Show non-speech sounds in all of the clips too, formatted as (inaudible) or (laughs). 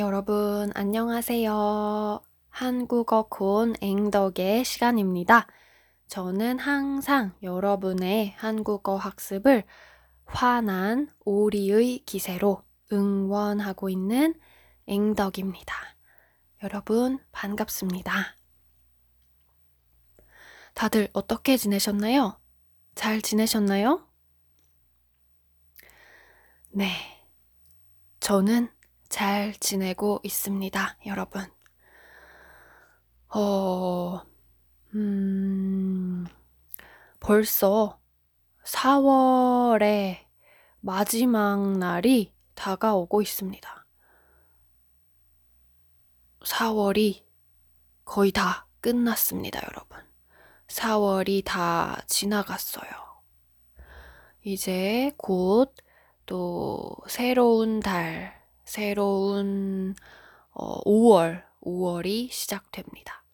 여러분, 안녕하세요. 한국어 콘 앵덕의 시간입니다. 저는 항상 여러분의 한국어 학습을 환한 오리의 기세로 응원하고 있는 앵덕입니다. 여러분, 반갑습니다. 다들 어떻게 지내셨나요? 잘 지내셨나요? 네. 저는 잘 지내고 있습니다, 여러분. 어, 음, 벌써 4월의 마지막 날이 다가오고 있습니다. 4월이 거의 다 끝났습니다, 여러분. 4월이 다 지나갔어요. 이제 곧 또 새로운 달, 새로운 어, 5월, 5월이 시작됩니다.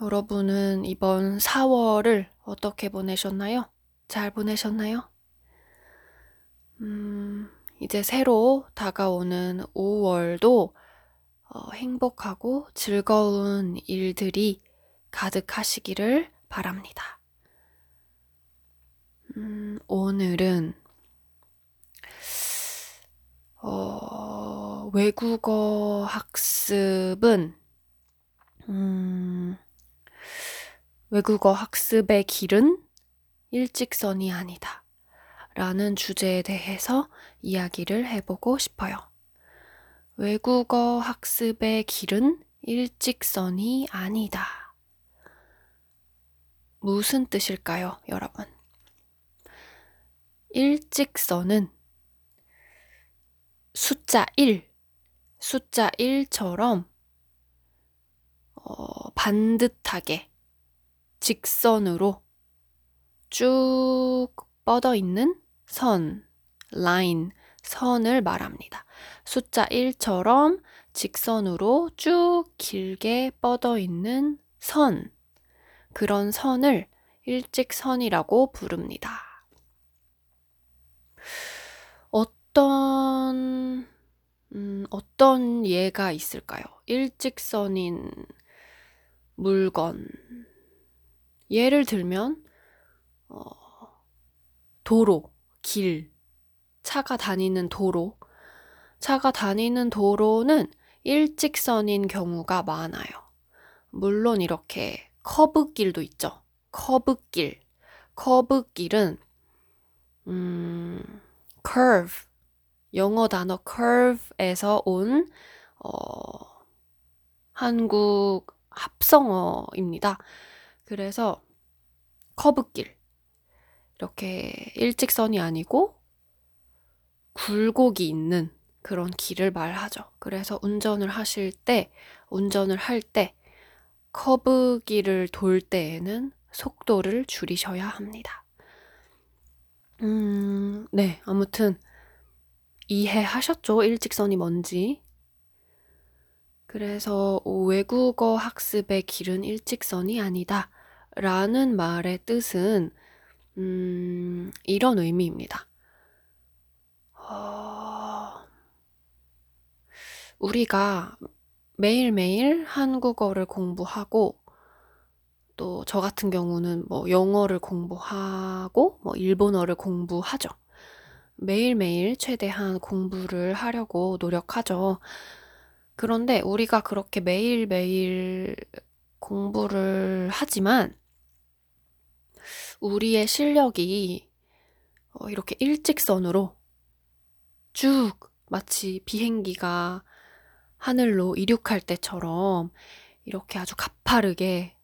여러분은 이번 4월을 어떻게 보내셨나요? 잘 보내셨나요? 음, 이제 새로 다가오는 5월도 어, 행복하고 즐거운 일들이 가득하시기를 바랍니다. 음, 오늘은 어, 외국어 학습은 음, 외국어 학습의 길은 일직선이 아니다. 라는 주제에 대해서 이야기를 해보고 싶어요. 외국어 학습의 길은 일직선이 아니다. 무슨 뜻일까요, 여러분? 일직선은 숫자 1, 숫자 1처럼 어, 반듯하게 직선으로 쭉 뻗어 있는 선, 라인, 선을 말합니다. 숫자 1처럼 직선으로 쭉 길게 뻗어 있는 선, 그런 선을 일직선이라고 부릅니다. 어떤, 음, 어떤 예가 있을까요? 일직선인 물건. 예를 들면, 어, 도로, 길, 차가 다니는 도로. 차가 다니는 도로는 일직선인 경우가 많아요. 물론 이렇게 커브길도 있죠. 커브길. 커브길은, 음, curve. 영어 단어 curve에서 온 어, 한국 합성어입니다. 그래서 커브길 이렇게 일직선이 아니고 굴곡이 있는 그런 길을 말하죠. 그래서 운전을 하실 때, 운전을 할 때, 커브길을 돌 때에는 속도를 줄이셔야 합니다. 음, 네. 아무튼, 이해하셨죠? 일직선이 뭔지. 그래서 외국어 학습의 길은 일직선이 아니다. 라는 말의 뜻은, 음, 이런 의미입니다. 어, 우리가 매일매일 한국어를 공부하고, 또 저 같은 경우는 뭐 영어를 공부하고, 뭐 일본어를 공부하죠. 매일매일 최대한 공부를 하려고 노력하죠. 그런데 우리가 그렇게 매일매일 공부를 하지만 우리의 실력이 어, 이렇게 일직선으로 쭉 마치 비행기가 하늘로 이륙할 때처럼 이렇게 아주 가파르게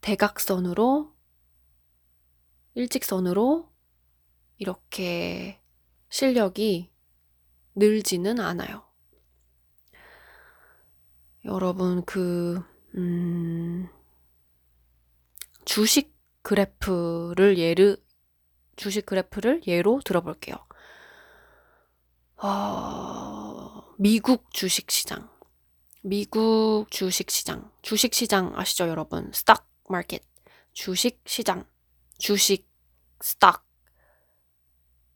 대각선으로 일직선으로 이렇게 실력이 늘지는 않아요. 여러분, 그, 음, 주식 그래프를 예를, 주식 그래프를 예로 들어볼게요. 어, 미국 주식 시장. 미국 주식 시장. 주식 시장 아시죠, 여러분? 스탁 마켓. 주식 시장. 주식 스탁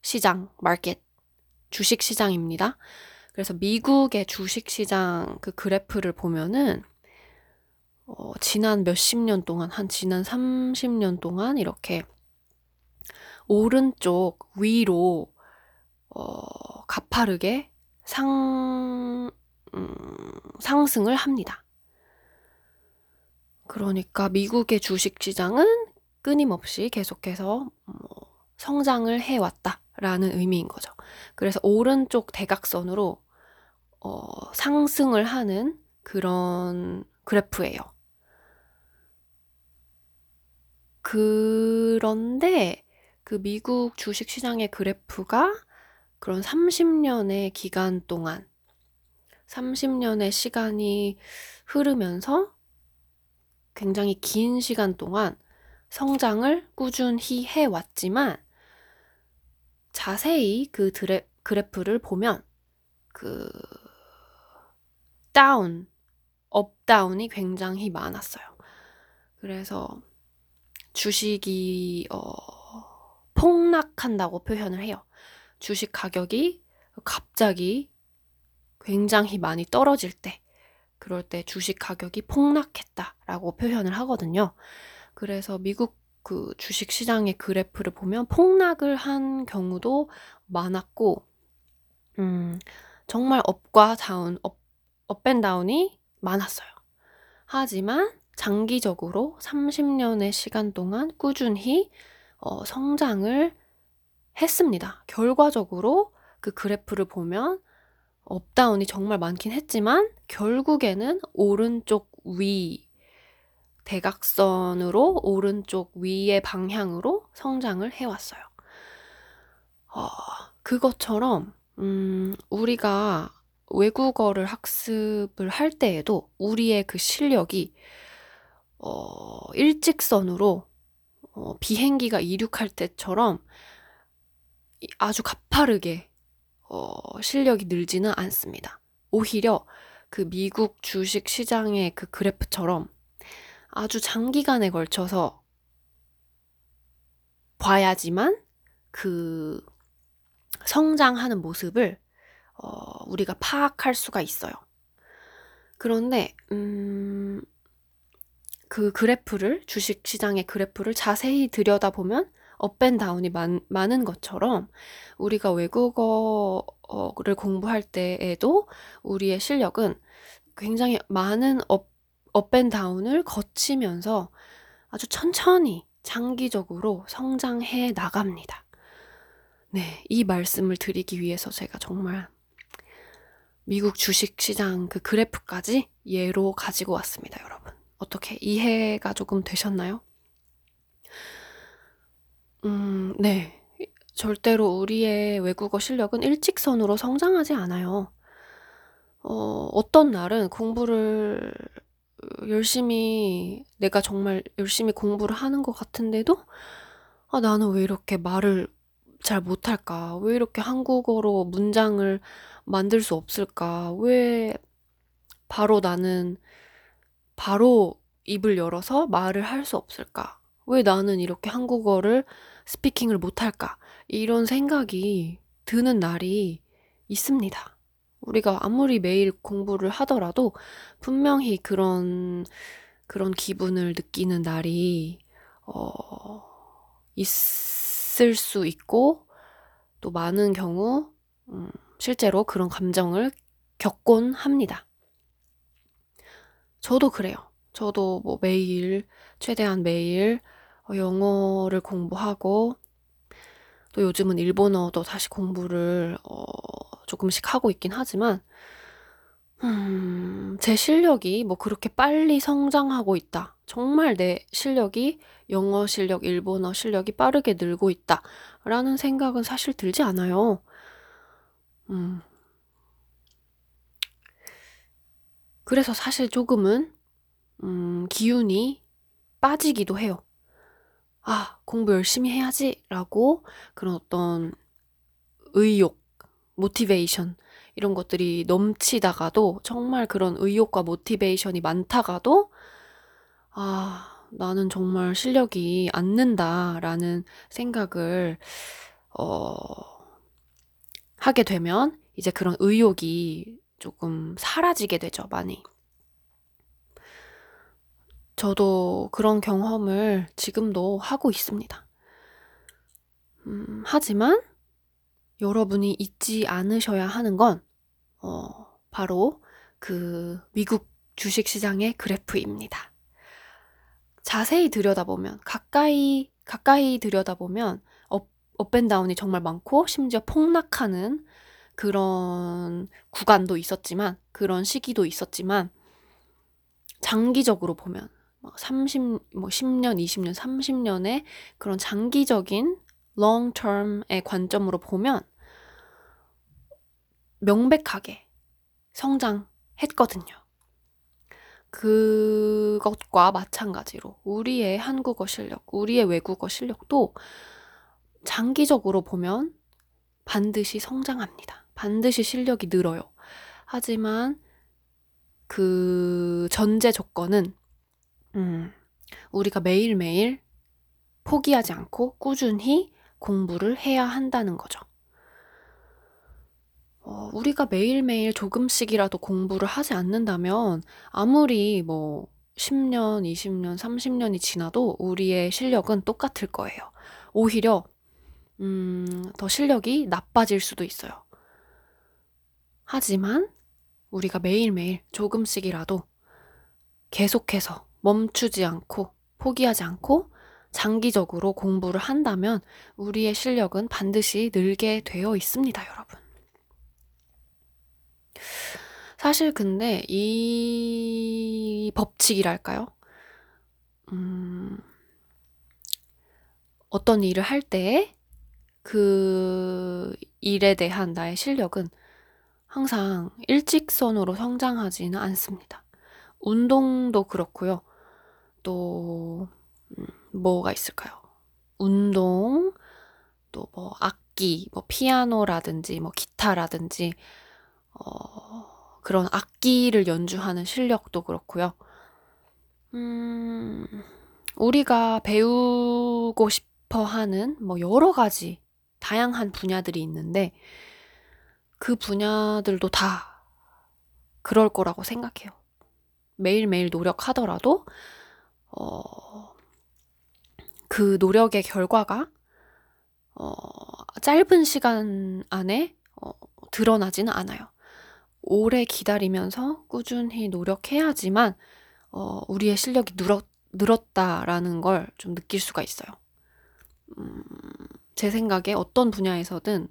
시장, 마켓. 주식 시장입니다. 그래서 미국의 주식 시장 그 그래프를 보면은 어, 지난 몇십 년 동안, 한 지난 30년 동안 이렇게 오른쪽 위로 어, 가파르게 상, 음, 상승을 합니다. 그러니까 미국의 주식 시장은 끊임없이 계속해서 뭐 성장을 해왔다 라는 의미인 거죠. 그래서 오른쪽 대각선으로 어, 상승을 하는 그런 그래프예요. 그런데 그 미국 주식 시장의 그래프가 그런 30년의 기간 동안 30년의 시간이 흐르면서 굉장히 긴 시간 동안 성장을 꾸준히 해왔지만 자세히 그 드래, 그래프를 보면 그 down, up down이 굉장히 많았어요. 그래서 주식이 어, 폭락한다고 표현을 해요. 주식 가격이 갑자기 굉장히 많이 떨어질 때, 그럴 때 주식 가격이 폭락했다라고 표현을 하거든요. 그래서 미국 그 주식 시장의 그래프를 보면 폭락을 한 경우도 많았고, 음, 정말 up과 down, up, up and down이 많았어요. 하지만 장기적으로 30년의 시간 동안 꾸준히 어, 성장을 했습니다. 결과적으로 그 그래프를 보면 up down이 정말 많긴 했지만 결국에는 오른쪽 위 대각선으로 오른쪽 위의 방향으로 성장을 해왔어요. 어, 그것처럼 음, 우리가 외국어를 학습을 할 때에도 우리의 그 실력이 어, 일직선으로 어, 비행기가 이륙할 때처럼 아주 가파르게 어, 실력이 늘지는 않습니다. 오히려 그 미국 주식 시장의 그 그래프처럼 아주 장기간에 걸쳐서 봐야지만 그 성장하는 모습을 어, 우리가 파악할 수가 있어요. 그런데 음, 그 그래프를 주식 시장의 그래프를 자세히 들여다보면 up and down이 많, 많은 것처럼 우리가 외국어를 공부할 때에도 우리의 실력은 굉장히 많은 up, up and down을 거치면서 아주 천천히 장기적으로 성장해 나갑니다. 네, 이 말씀을 드리기 위해서 제가 정말 미국 주식 시장 그 그래프까지 예로 가지고 왔습니다, 여러분. 어떻게 이해가 조금 되셨나요? 음, 네. 절대로 우리의 외국어 실력은 일직선으로 성장하지 않아요. 어, 어떤 날은 공부를 열심히, 내가 정말 열심히 공부를 하는 것 같은데도, 아, 나는 왜 이렇게 말을 잘 못할까? 왜 이렇게 한국어로 문장을 만들 수 없을까? 왜 바로 나는 바로 입을 열어서 말을 할 수 없을까? 왜 나는 이렇게 한국어를 스피킹을 못할까? 이런 생각이 드는 날이 있습니다. 우리가 아무리 매일 공부를 하더라도 분명히 그런, 그런 기분을 느끼는 날이, 어, 있을 수 있고, 또 많은 경우, 음, 실제로 그런 감정을 겪곤 합니다. 저도 그래요. 저도 뭐 매일, 최대한 매일 어, 영어를 공부하고, 또 요즘은 일본어도 다시 공부를, 어, 조금씩 하고 있긴 하지만, 음, 제 실력이 뭐 그렇게 빨리 성장하고 있다. 정말 내 실력이 영어 실력, 일본어 실력이 빠르게 늘고 있다. 라는 생각은 사실 들지 않아요. 음. 그래서 사실 조금은 음, 기운이 빠지기도 해요. 아, 공부 열심히 해야지 라고 그런 어떤 의욕, 모티베이션 이런 것들이 넘치다가도 정말 그런 의욕과 모티베이션이 많다가도 아, 나는 정말 실력이 안 는다라는 생각을 어 하게 되면 이제 그런 의욕이 조금 사라지게 되죠, 많이. 저도 그런 경험을 지금도 하고 있습니다. 음, 하지만 여러분이 잊지 않으셔야 하는 건, 어, 바로 그 미국 주식시장의 그래프입니다. 자세히 들여다보면, 가까이, 가까이 들여다보면, up, up and down이 정말 많고, 심지어 폭락하는 그런 구간도 있었지만, 그런 시기도 있었지만, 장기적으로 보면, 30, 뭐 10년, 20년, 30년의 그런 장기적인 long term의 관점으로 보면 명백하게 성장했거든요. 그것과 마찬가지로 우리의 한국어 실력, 우리의 외국어 실력도 장기적으로 보면 반드시 성장합니다. 반드시 실력이 늘어요. 하지만 그 전제 조건은 음, 우리가 매일매일 포기하지 않고 꾸준히 공부를 해야 한다는 거죠. 어, 우리가 매일매일 조금씩이라도 공부를 하지 않는다면 아무리 뭐 10년, 20년, 30년이 지나도 우리의 실력은 똑같을 거예요. 오히려 음, 더 실력이 나빠질 수도 있어요. 하지만 우리가 매일매일 조금씩이라도 계속해서 멈추지 않고 포기하지 않고 장기적으로 공부를 한다면 우리의 실력은 반드시 늘게 되어 있습니다, 여러분. 사실 근데 이 법칙이랄까요? 음, 어떤 일을 할 때 그 일에 대한 나의 실력은 항상 일직선으로 성장하지는 않습니다. 운동도 그렇고요. 또, 음, 뭐가 있을까요? 운동, 또 뭐 악기, 뭐 피아노라든지 뭐 기타라든지, 어, 그런 악기를 연주하는 실력도 그렇고요. 음, 우리가 배우고 싶어 하는 뭐 여러 가지 다양한 분야들이 있는데 그 분야들도 다 그럴 거라고 생각해요. 매일매일 노력하더라도 어, 그 노력의 결과가 어, 짧은 시간 안에 어, 드러나지는 않아요. 오래 기다리면서 꾸준히 노력해야지만 어, 우리의 실력이 늘었, 늘었다라는 걸 좀 느낄 수가 있어요. 음, 제 생각에 어떤 분야에서든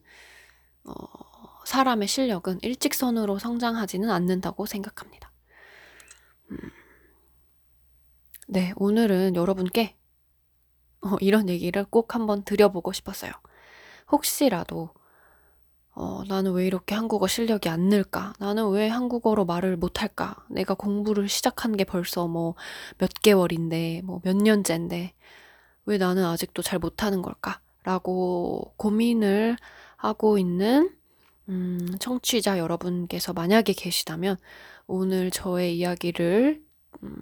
어, 사람의 실력은 일직선으로 성장하지는 않는다고 생각합니다. 음. 네, 오늘은 여러분께 어, 이런 얘기를 꼭 한번 드려보고 싶었어요. 혹시라도 어, 나는 왜 이렇게 한국어 실력이 안 늘까? 나는 왜 한국어로 말을 못할까? 내가 공부를 시작한 게 벌써 뭐 몇 개월인데, 뭐 몇 년째인데, 왜 나는 아직도 잘 못하는 걸까? 라고 고민을 하고 있는, 음, 청취자 여러분께서 만약에 계시다면, 오늘 저의 이야기를, 음,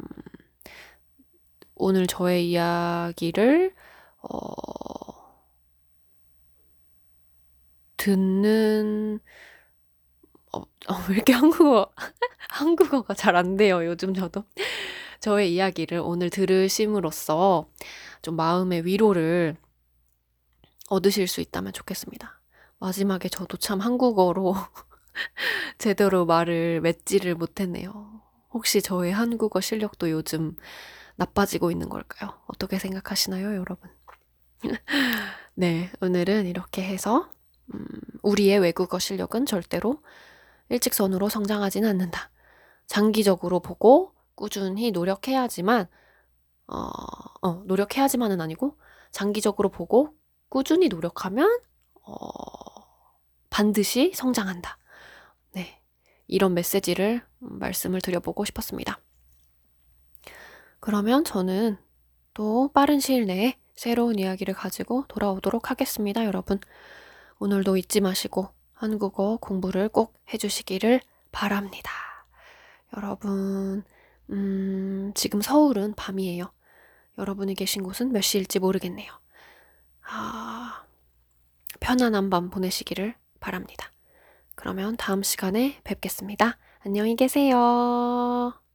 오늘 저의 이야기를 어, 듣는 어, 어, 왜 이렇게 한국어 (laughs) 한국어가 잘 안 돼요. 요즘 저도 (laughs) 저의 이야기를 오늘 들으심으로써 좀 마음의 위로를 얻으실 수 있다면 좋겠습니다. 마지막에 저도 참 한국어로 (laughs) 제대로 말을 맺지를 못했네요. 혹시 저의 한국어 실력도 요즘 나빠지고 있는 걸까요? 어떻게 생각하시나요, 여러분? 네, 오늘은 이렇게 해서 음, 우리의 외국어 실력은 절대로 일직선으로 성장하지는 않는다. 장기적으로 보고 꾸준히 노력해야지만 어, 어, 노력해야지만은 아니고 장기적으로 보고 꾸준히 노력하면 어, 반드시 성장한다. 네, 이런 메시지를 말씀을 드려보고 싶었습니다. 그러면 저는 또 빠른 시일 내에 새로운 이야기를 가지고 돌아오도록 하겠습니다, 여러분. 오늘도 잊지 마시고 한국어 공부를 꼭 해주시기를 바랍니다. 여러분, 음, 지금 서울은 밤이에요. 여러분이 계신 곳은 몇 시일지 모르겠네요. 아, 편안한 밤 보내시기를 바랍니다. 그러면 다음 시간에 뵙겠습니다. 안녕히 계세요.